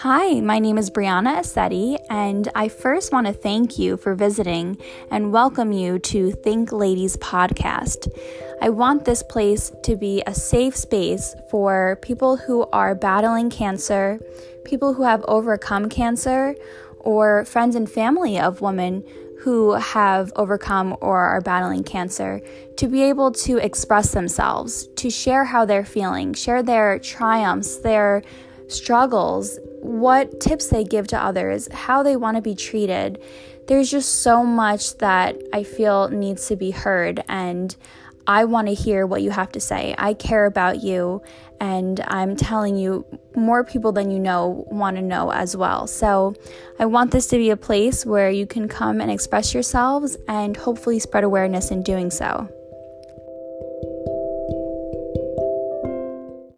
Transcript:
Hi, my name is Brianna Assetti, and I first want to thank you for visiting and welcome you to Think Ladies podcast. I want this place to be a safe space for people who are battling cancer, people who have overcome cancer, or friends and family of women who have overcome or are battling cancer to be able to express themselves, to share how they're feeling, share their triumphs, their struggles, what tips they give to others, how they want to be treated. There's just so much that I feel needs to be heard, and I want to hear what you have to say. I care about you, and I'm telling you, more people than you know want to know as well. So, I want this to be a place where you can come and express yourselves and hopefully spread awareness in doing so.